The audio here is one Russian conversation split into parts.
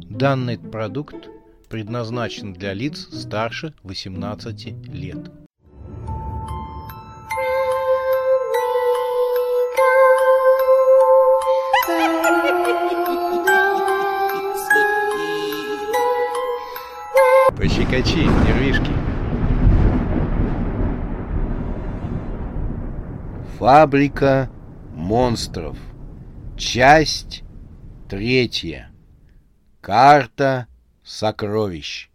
Данный продукт предназначен для лиц старше 18 лет. Пощекочи, нервишки. Фабрика монстров. Часть третья. Карта сокровищ.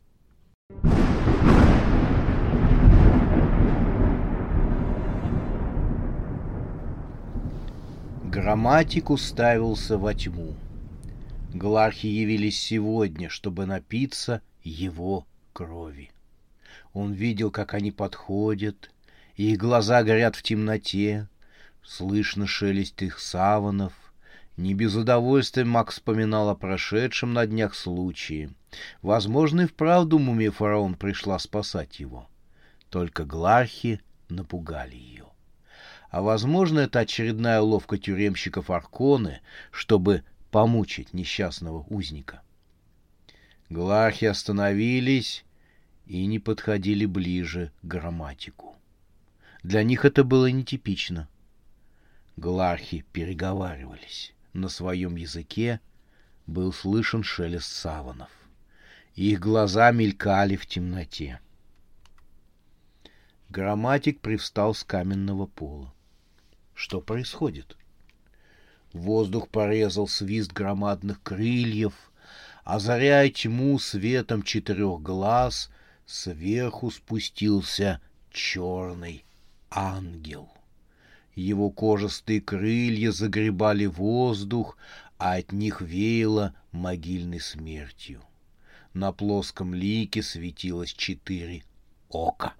Грамматик уставился во тьму. Глархи явились сегодня, чтобы напиться его крови. Он видел, как они подходят, их глаза горят в темноте, слышно шелест их саванов. Не без удовольствия Макс вспоминал о прошедшем на днях случае. Возможно, и вправду мумия фараон пришла спасать его. Только Глархи напугали ее. А возможно, это очередная уловка тюремщиков Арконы, чтобы помучить несчастного узника. Глархи остановились и не подходили ближе к грамматику. Для них это было нетипично. Глархи переговаривались. На своем языке был слышен шелест саванов. Их глаза мелькали в темноте. Грамматик привстал с каменного пола. Что происходит? Воздух порезал свист громадных крыльев, озаряя тьму светом четырех глаз, сверху спустился черный ангел. Его кожистые крылья загребали воздух, а от них веяло могильной смертью. На плоском лике светилось четыре ока.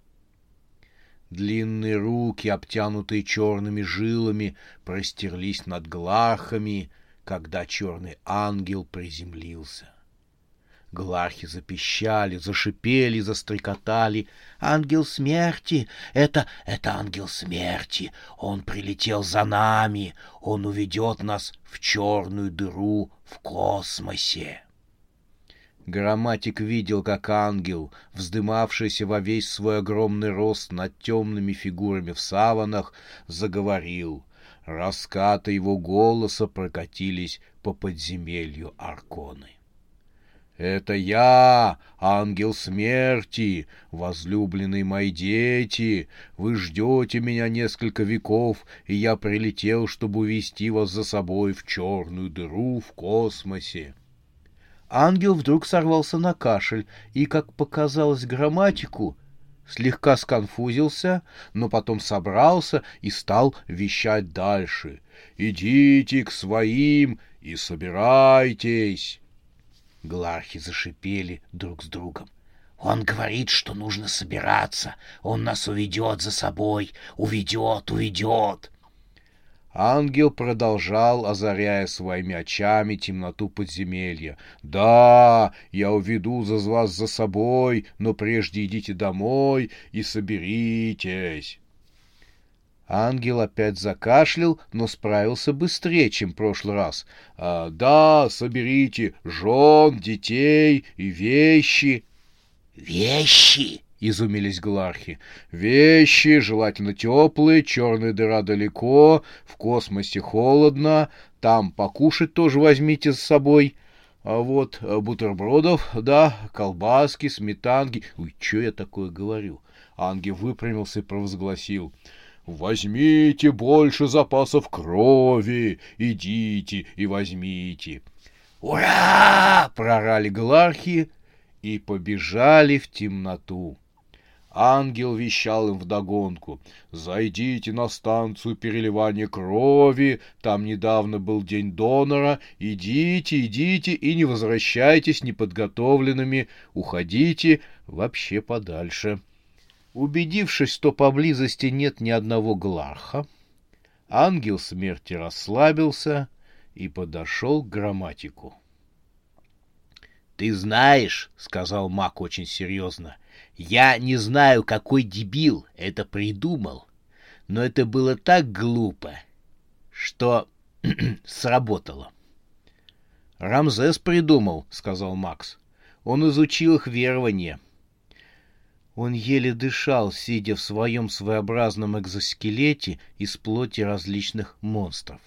Длинные руки, обтянутые черными жилами, простерлись над глахами, когда черный ангел приземлился. Глахи запищали, зашипели, застрекотали. «Ангел смерти! Это... это ангел смерти! Он прилетел за нами! Он уведет нас в черную дыру в космосе!» Грамматик видел, как ангел, вздымавшийся во весь свой огромный рост над темными фигурами в саванах, заговорил. Раскаты его голоса прокатились по подземелью Арконы. Это я, ангел смерти, возлюбленные мои дети. Вы ждете меня несколько веков, и я прилетел, чтобы увести вас за собой в черную дыру в космосе. Ангел вдруг сорвался на кашель и, как показалось грамматику, слегка сконфузился, но потом собрался и стал вещать дальше. «Идите к своим и собирайтесь!» Глархи зашипели друг с другом. Он говорит, что нужно собираться. Он нас уведет за собой. Уведет, уведет. Ангел продолжал, озаряя своими очами темноту подземелья. «Да, я уведу за вас за собой, но прежде идите домой и соберитесь». Ангел опять закашлял, но справился быстрее, чем в прошлый раз. А, «Да, соберите жен, детей и вещи». «Вещи!» — изумились Глархи. «Вещи, желательно теплые, черная дыра далеко, в космосе холодно, там покушать тоже возьмите с собой». А вот бутербродов, да, колбаски, сметанки. Ой, что я такое говорю? Ангел выпрямился и провозгласил. Возьмите больше запасов крови, идите и возьмите. «Ура!» — прорали глархи и побежали в темноту. Ангел вещал им вдогонку. «Зайдите на станцию переливания крови, там недавно был день донора. Идите, идите и не возвращайтесь неподготовленными. Уходите вообще подальше». Убедившись, что поблизости нет ни одного гларха, ангел смерти расслабился и подошел к грамматику. «Ты знаешь, — сказал маг очень серьезно, — я не знаю, какой дебил это придумал, но это было так глупо, что сработало. Рамзес придумал, сказал Макс. Он изучил их верование. Он еле дышал, сидя в своем своеобразном экзоскелете из плоти различных монстров.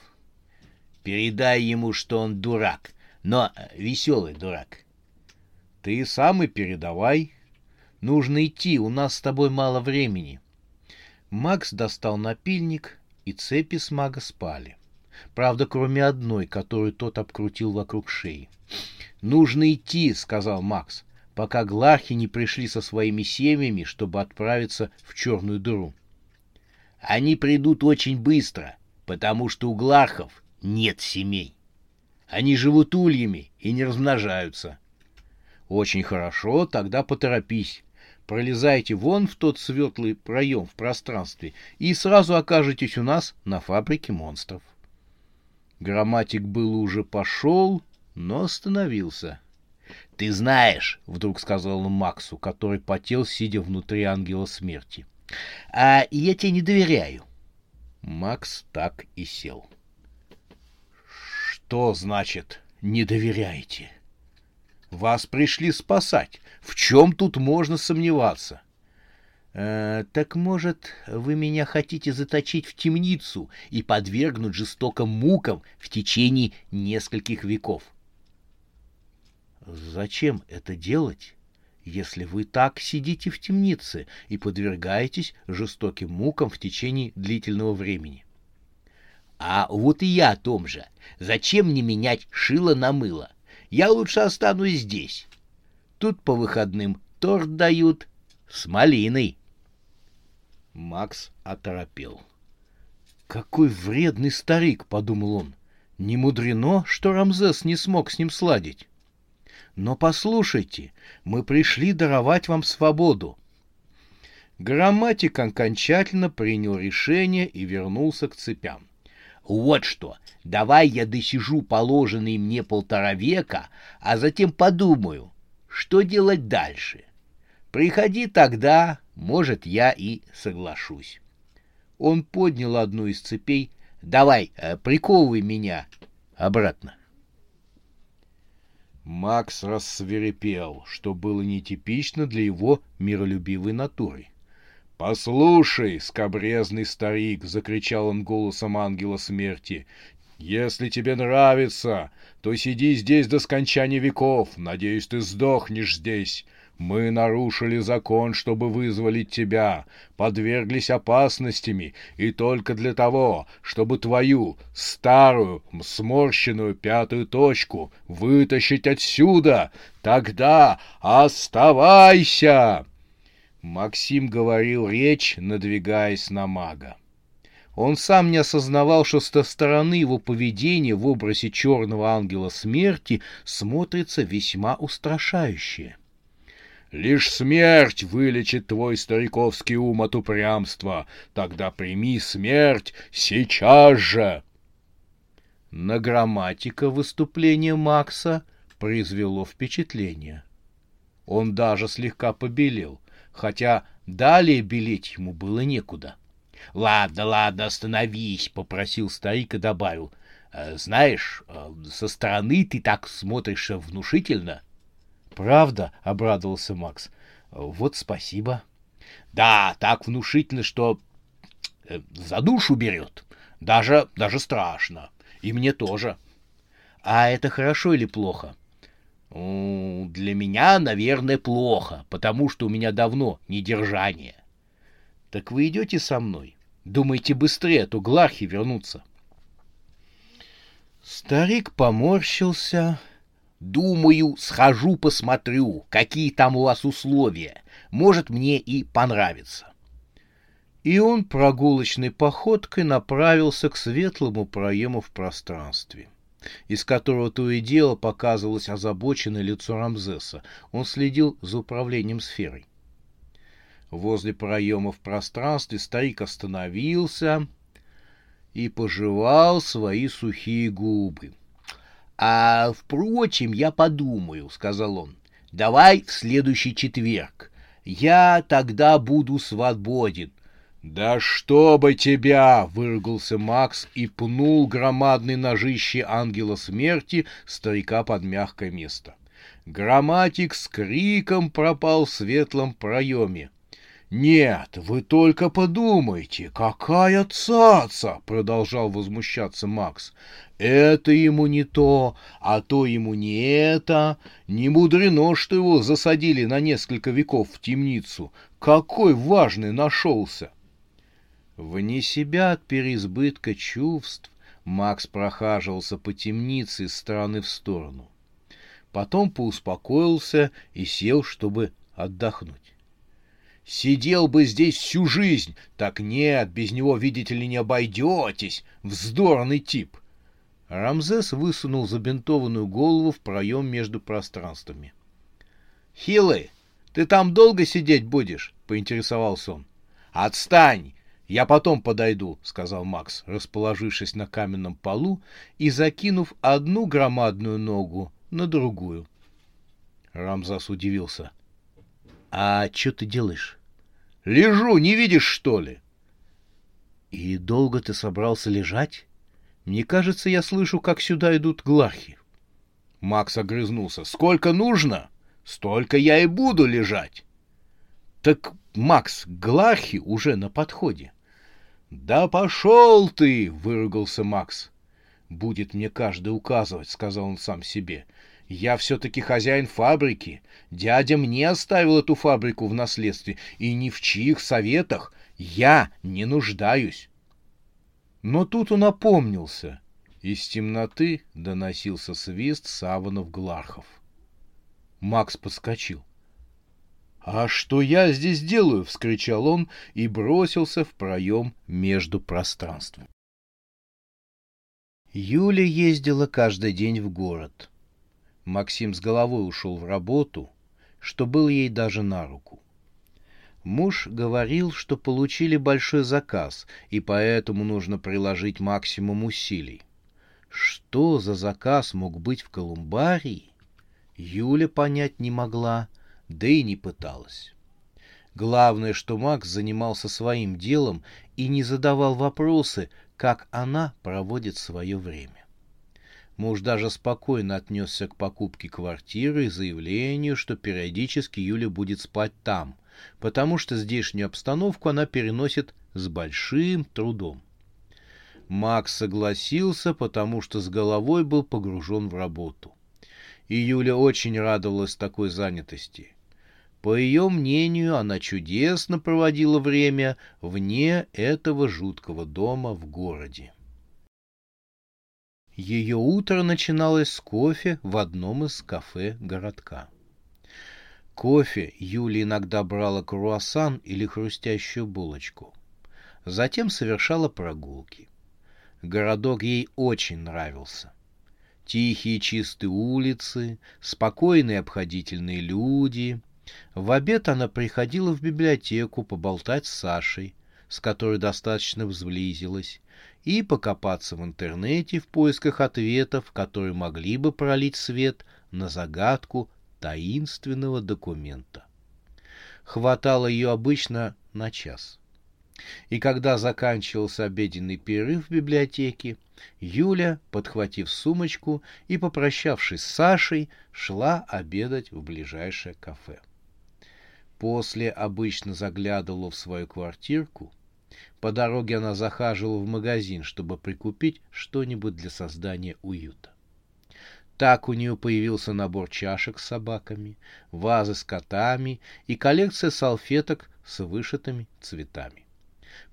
Передай ему, что он дурак, но веселый дурак. Ты сам и передавай. Нужно идти, у нас с тобой мало времени. Макс достал напильник, и цепи с мага спали. Правда, кроме одной, которую тот обкрутил вокруг шеи. «Нужно идти», — сказал Макс, пока глархи не пришли со своими семьями, чтобы отправиться в черную дыру. «Они придут очень быстро, потому что у глархов нет семей. Они живут ульями и не размножаются». «Очень хорошо, тогда поторопись. Пролезайте вон в тот светлый проем в пространстве и сразу окажетесь у нас на фабрике монстров». Грамматик был уже пошел, но остановился. — Ты знаешь, — вдруг сказал он Максу, который потел, сидя внутри ангела смерти, — а я тебе не доверяю. Макс так и сел. — Что значит «не доверяете»? Вас пришли спасать. В чем тут можно сомневаться? Э, так может, вы меня хотите заточить в темницу и подвергнуть жестоким мукам в течение нескольких веков? Зачем это делать, если вы так сидите в темнице и подвергаетесь жестоким мукам в течение длительного времени? А вот и я о том же. Зачем мне менять шило на мыло? Я лучше останусь здесь. Тут по выходным торт дают с малиной. Макс оторопел. «Какой вредный старик!» — подумал он. «Не мудрено, что Рамзес не смог с ним сладить. Но послушайте, мы пришли даровать вам свободу». Грамматик окончательно принял решение и вернулся к цепям. «Вот что, давай я досижу положенные мне полтора века, а затем подумаю, что делать дальше. Приходи тогда, может, я и соглашусь. Он поднял одну из цепей. «Давай, э, приковывай меня обратно». Макс рассверепел, что было нетипично для его миролюбивой натуры. «Послушай, скобрезный старик!» — закричал он голосом ангела смерти. «Если тебе нравится, то сиди здесь до скончания веков. Надеюсь, ты сдохнешь здесь. Мы нарушили закон, чтобы вызволить тебя, подверглись опасностями, и только для того, чтобы твою старую сморщенную пятую точку вытащить отсюда. Тогда оставайся!» Максим говорил речь, надвигаясь на мага. Он сам не осознавал, что со стороны его поведения в образе черного ангела смерти смотрится весьма устрашающе. Лишь смерть вылечит твой стариковский ум от упрямства. Тогда прими смерть сейчас же!» На грамматика выступление Макса произвело впечатление. Он даже слегка побелел, хотя далее белеть ему было некуда. — Ладно, ладно, остановись, — попросил старик и добавил. «Э, — Знаешь, э, со стороны ты так смотришь внушительно. — Правда? — обрадовался Макс. — Вот спасибо. — Да, так внушительно, что э, за душу берет. Даже, даже страшно. И мне тоже. — А это хорошо или плохо? — Для меня, наверное, плохо, потому что у меня давно недержание. — Так вы идете со мной? Думаете быстрее, а то глархи вернутся. Старик поморщился, Думаю, схожу посмотрю, какие там у вас условия. Может, мне и понравится. И он прогулочной походкой направился к светлому проему в пространстве, из которого то и дело показывалось озабоченное лицо Рамзеса. Он следил за управлением сферой. Возле проема в пространстве старик остановился и пожевал свои сухие губы. «А, впрочем, я подумаю», — сказал он. «Давай в следующий четверг. Я тогда буду свободен. «Да чтобы тебя!» — выругался Макс и пнул громадной ножище ангела смерти старика под мягкое место. Грамматик с криком пропал в светлом проеме. «Нет, вы только подумайте, какая цаца!» — продолжал возмущаться Макс. «Это ему не то, а то ему не это. Не мудрено, что его засадили на несколько веков в темницу. Какой важный нашелся!» Вне себя от переизбытка чувств Макс прохаживался по темнице из стороны в сторону. Потом поуспокоился и сел, чтобы отдохнуть. Сидел бы здесь всю жизнь. Так нет, без него, видите ли, не обойдетесь. Вздорный тип. Рамзес высунул забинтованную голову в проем между пространствами. — Хилый, ты там долго сидеть будешь? — поинтересовался он. — Отстань! «Я потом подойду», — сказал Макс, расположившись на каменном полу и закинув одну громадную ногу на другую. Рамзас удивился. «А что ты делаешь?» «Лежу, не видишь, что ли?» «И долго ты собрался лежать? Мне кажется, я слышу, как сюда идут глахи». Макс огрызнулся. «Сколько нужно, столько я и буду лежать». «Так, Макс, глахи уже на подходе». «Да пошел ты!» — выругался Макс. «Будет мне каждый указывать», — сказал он сам себе. «Я все-таки хозяин фабрики. Дядя мне оставил эту фабрику в наследстве, и ни в чьих советах я не нуждаюсь». Но тут он опомнился. Из темноты доносился свист саванов-глархов. Макс подскочил. «А что я здесь делаю?» — вскричал он и бросился в проем между пространствами. Юля ездила каждый день в город. Максим с головой ушел в работу, что был ей даже на руку. Муж говорил, что получили большой заказ, и поэтому нужно приложить максимум усилий. Что за заказ мог быть в Колумбарии? Юля понять не могла — да и не пыталась. Главное, что Макс занимался своим делом и не задавал вопросы, как она проводит свое время. Муж даже спокойно отнесся к покупке квартиры и заявлению, что периодически Юля будет спать там, потому что здешнюю обстановку она переносит с большим трудом. Макс согласился, потому что с головой был погружен в работу. И Юля очень радовалась такой занятости. По ее мнению, она чудесно проводила время вне этого жуткого дома в городе. Ее утро начиналось с кофе в одном из кафе городка. Кофе Юля иногда брала круассан или хрустящую булочку. Затем совершала прогулки. Городок ей очень нравился. Тихие чистые улицы, спокойные обходительные люди, в обед она приходила в библиотеку поболтать с Сашей, с которой достаточно взблизилась, и покопаться в интернете в поисках ответов, которые могли бы пролить свет на загадку таинственного документа. Хватало ее обычно на час. И когда заканчивался обеденный перерыв в библиотеке, Юля, подхватив сумочку и попрощавшись с Сашей, шла обедать в ближайшее кафе. После обычно заглядывала в свою квартирку. По дороге она захаживала в магазин, чтобы прикупить что-нибудь для создания уюта. Так у нее появился набор чашек с собаками, вазы с котами и коллекция салфеток с вышитыми цветами.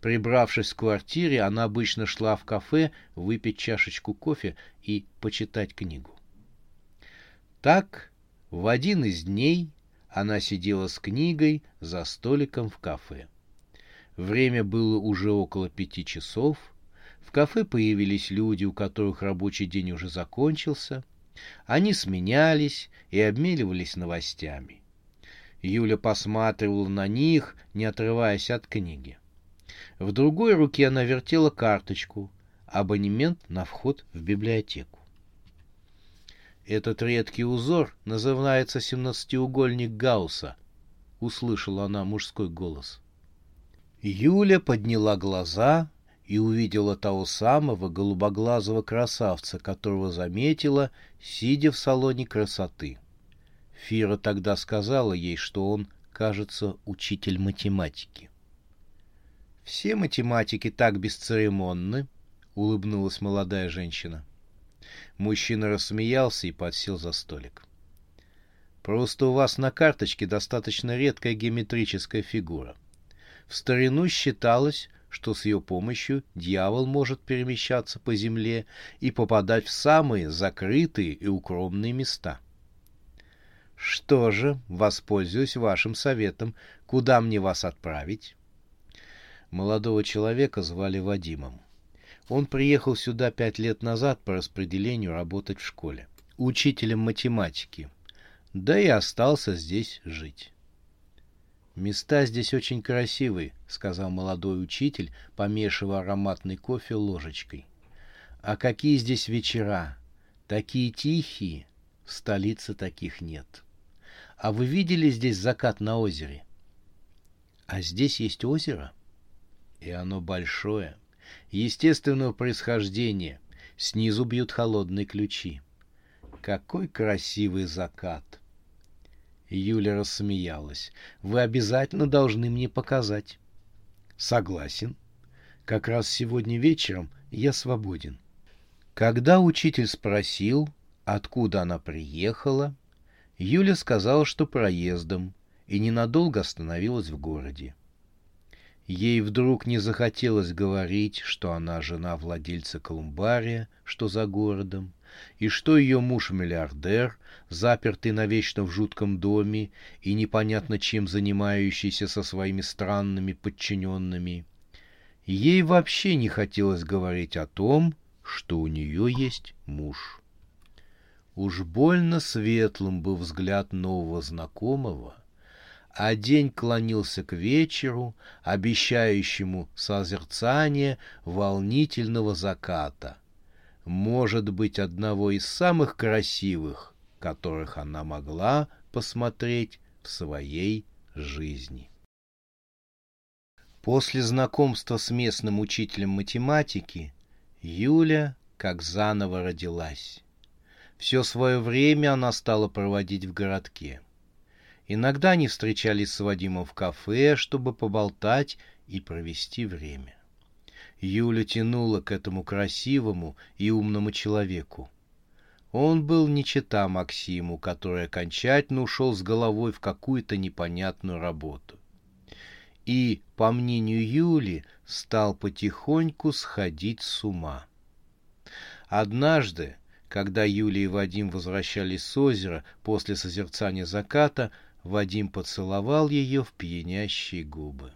Прибравшись в квартире, она обычно шла в кафе выпить чашечку кофе и почитать книгу. Так, в один из дней она сидела с книгой за столиком в кафе. Время было уже около пяти часов. В кафе появились люди, у которых рабочий день уже закончился. Они сменялись и обменивались новостями. Юля посматривала на них, не отрываясь от книги. В другой руке она вертела карточку, абонемент на вход в библиотеку. Этот редкий узор называется семнадцатиугольник Гаусса, услышала она мужской голос. Юля подняла глаза и увидела того самого голубоглазого красавца, которого заметила, сидя в салоне красоты. Фира тогда сказала ей, что он, кажется, учитель математики. «Все математики так бесцеремонны», — улыбнулась молодая женщина. Мужчина рассмеялся и подсел за столик. «Просто у вас на карточке достаточно редкая геометрическая фигура. В старину считалось, что с ее помощью дьявол может перемещаться по земле и попадать в самые закрытые и укромные места. Что же, воспользуюсь вашим советом, куда мне вас отправить? Молодого человека звали Вадимом. Он приехал сюда пять лет назад по распределению работать в школе, учителем математики, да и остался здесь жить. «Места здесь очень красивые», — сказал молодой учитель, помешивая ароматный кофе ложечкой. «А какие здесь вечера! Такие тихие! В столице таких нет. А вы видели здесь закат на озере?» «А здесь есть озеро?» И оно большое, естественного происхождения. Снизу бьют холодные ключи. Какой красивый закат! Юля рассмеялась. Вы обязательно должны мне показать. Согласен. Как раз сегодня вечером я свободен. Когда учитель спросил, откуда она приехала, Юля сказала, что проездом, и ненадолго остановилась в городе. Ей вдруг не захотелось говорить, что она жена владельца колумбария, что за городом, и что ее муж миллиардер, запертый навечно в жутком доме и непонятно чем занимающийся со своими странными подчиненными. Ей вообще не хотелось говорить о том, что у нее есть муж. Уж больно светлым был взгляд нового знакомого — а день клонился к вечеру, обещающему созерцание волнительного заката, может быть, одного из самых красивых, которых она могла посмотреть в своей жизни. После знакомства с местным учителем математики Юля как заново родилась. Все свое время она стала проводить в городке — Иногда они встречались с Вадимом в кафе, чтобы поболтать и провести время. Юля тянула к этому красивому и умному человеку. Он был не чета Максиму, который окончательно ушел с головой в какую-то непонятную работу. И, по мнению Юли, стал потихоньку сходить с ума. Однажды, когда Юля и Вадим возвращались с озера после созерцания заката, Вадим поцеловал ее в пьянящие губы.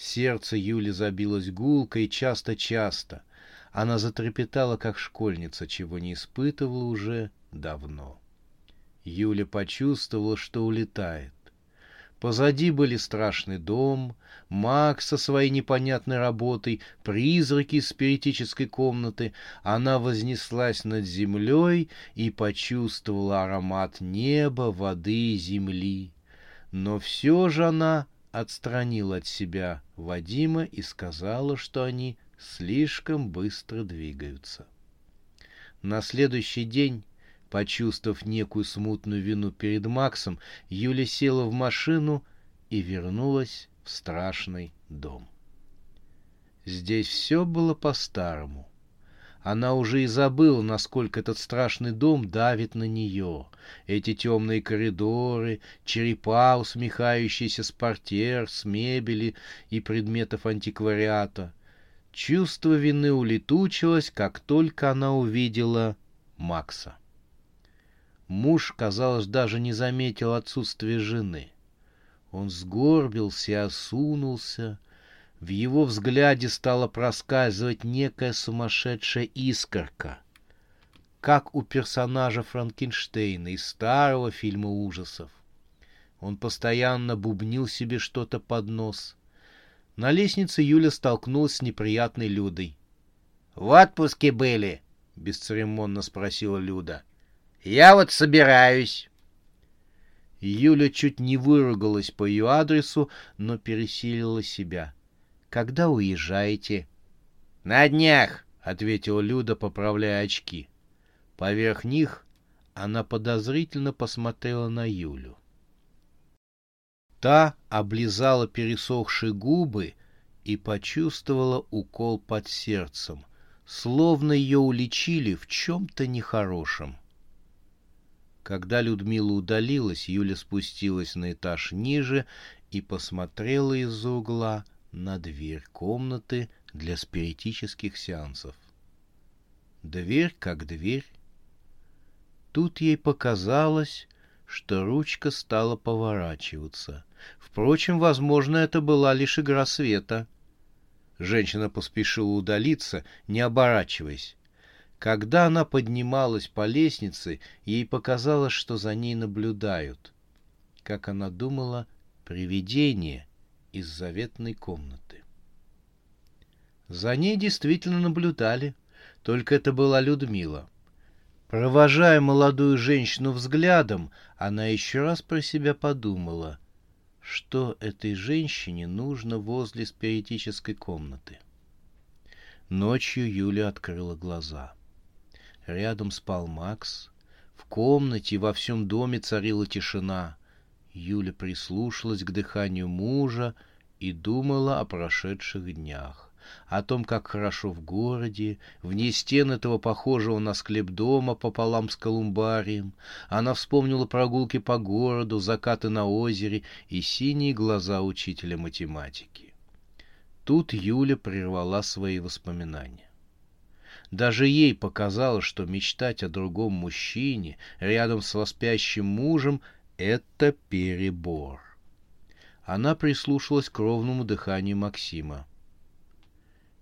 Сердце Юли забилось гулко и часто-часто. Она затрепетала, как школьница, чего не испытывала уже давно. Юля почувствовала, что улетает. Позади были страшный дом, Макс со своей непонятной работой, призраки из спиритической комнаты. Она вознеслась над землей и почувствовала аромат неба, воды и земли. Но все же она отстранила от себя Вадима и сказала, что они слишком быстро двигаются. На следующий день Почувствовав некую смутную вину перед Максом, Юля села в машину и вернулась в страшный дом. Здесь все было по-старому. Она уже и забыла, насколько этот страшный дом давит на нее. Эти темные коридоры, черепа, усмехающиеся с портер, с мебели и предметов антиквариата. Чувство вины улетучилось, как только она увидела Макса. Муж, казалось, даже не заметил отсутствия жены. Он сгорбился и осунулся. В его взгляде стала проскальзывать некая сумасшедшая искорка, как у персонажа Франкенштейна из старого фильма ужасов. Он постоянно бубнил себе что-то под нос. На лестнице Юля столкнулась с неприятной Людой. — В отпуске были? — бесцеремонно спросила Люда. Я вот собираюсь. Юля чуть не выругалась по ее адресу, но пересилила себя. Когда уезжаете?» «На днях», — ответила Люда, поправляя очки. Поверх них она подозрительно посмотрела на Юлю. Та облизала пересохшие губы и почувствовала укол под сердцем, словно ее уличили в чем-то нехорошем. Когда Людмила удалилась, Юля спустилась на этаж ниже и посмотрела из-за угла на дверь комнаты для спиритических сеансов. Дверь как дверь. Тут ей показалось, что ручка стала поворачиваться. Впрочем, возможно, это была лишь игра света. Женщина поспешила удалиться, не оборачиваясь. Когда она поднималась по лестнице, ей показалось, что за ней наблюдают. Как она думала, привидение из заветной комнаты. За ней действительно наблюдали, только это была Людмила. Провожая молодую женщину взглядом, она еще раз про себя подумала, что этой женщине нужно возле спиритической комнаты. Ночью Юля открыла глаза. Рядом спал Макс. В комнате во всем доме царила тишина. Юля прислушалась к дыханию мужа и думала о прошедших днях, о том, как хорошо в городе, вне стен этого похожего на склеп дома пополам с колумбарием. Она вспомнила прогулки по городу, закаты на озере и синие глаза учителя математики. Тут Юля прервала свои воспоминания. Даже ей показалось, что мечтать о другом мужчине рядом с воспящим мужем — это перебор. Она прислушалась к ровному дыханию Максима.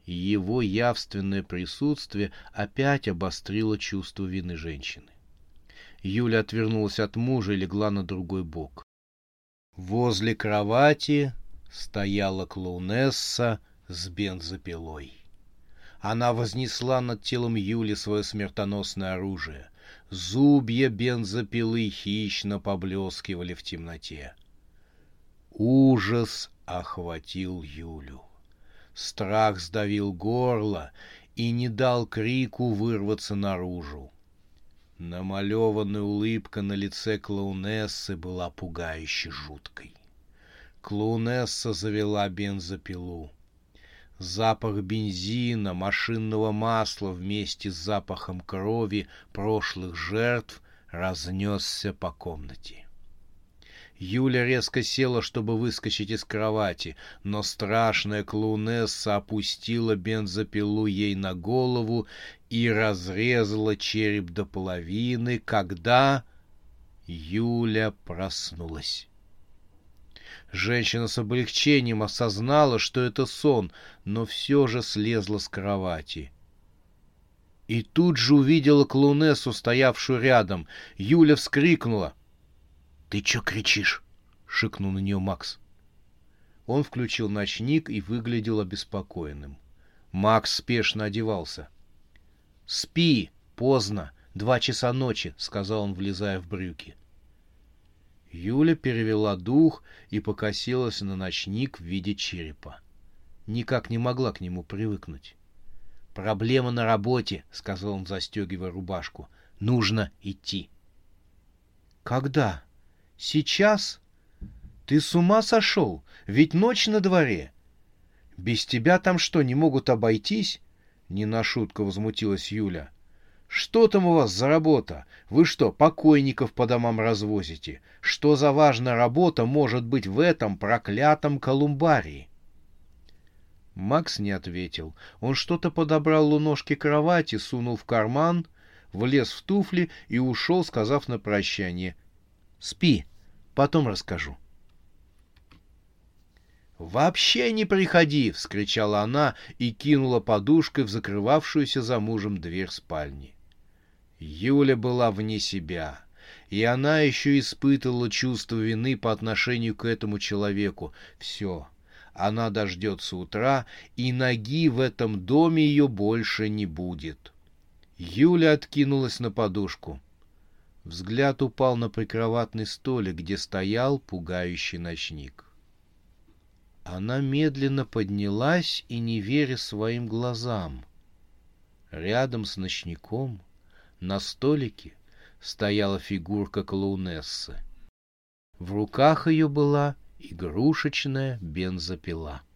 Его явственное присутствие опять обострило чувство вины женщины. Юля отвернулась от мужа и легла на другой бок. Возле кровати стояла клоунесса с бензопилой. Она вознесла над телом Юли свое смертоносное оружие. Зубья бензопилы хищно поблескивали в темноте. Ужас охватил Юлю. Страх сдавил горло и не дал крику вырваться наружу. Намалеванная улыбка на лице клоунессы была пугающе жуткой. Клоунесса завела бензопилу. Запах бензина, машинного масла вместе с запахом крови прошлых жертв разнесся по комнате. Юля резко села, чтобы выскочить из кровати, но страшная клоунесса опустила бензопилу ей на голову и разрезала череп до половины, когда Юля проснулась. Женщина с облегчением осознала, что это сон, но все же слезла с кровати. И тут же увидела клоунессу, стоявшую рядом. Юля вскрикнула. — Ты чё кричишь? — шикнул на нее Макс. Он включил ночник и выглядел обеспокоенным. Макс спешно одевался. — Спи, поздно, два часа ночи, — сказал он, влезая в брюки. — Юля перевела дух и покосилась на ночник в виде черепа. Никак не могла к нему привыкнуть. «Проблема на работе», — сказал он, застегивая рубашку. «Нужно идти». «Когда? Сейчас? Ты с ума сошел? Ведь ночь на дворе. Без тебя там что, не могут обойтись?» Не на шутку возмутилась Юля. Что там у вас за работа? Вы что, покойников по домам развозите? Что за важная работа может быть в этом проклятом колумбарии? Макс не ответил. Он что-то подобрал у ножки кровати, сунул в карман, влез в туфли и ушел, сказав на прощание. «Спи, потом расскажу». «Вообще не приходи!» — вскричала она и кинула подушкой в закрывавшуюся за мужем дверь спальни. Юля была вне себя, и она еще испытывала чувство вины по отношению к этому человеку. Все, она дождется утра, и ноги в этом доме ее больше не будет. Юля откинулась на подушку. Взгляд упал на прикроватный столик, где стоял пугающий ночник. Она медленно поднялась и не веря своим глазам. Рядом с ночником на столике стояла фигурка клоунессы. В руках ее была игрушечная бензопила.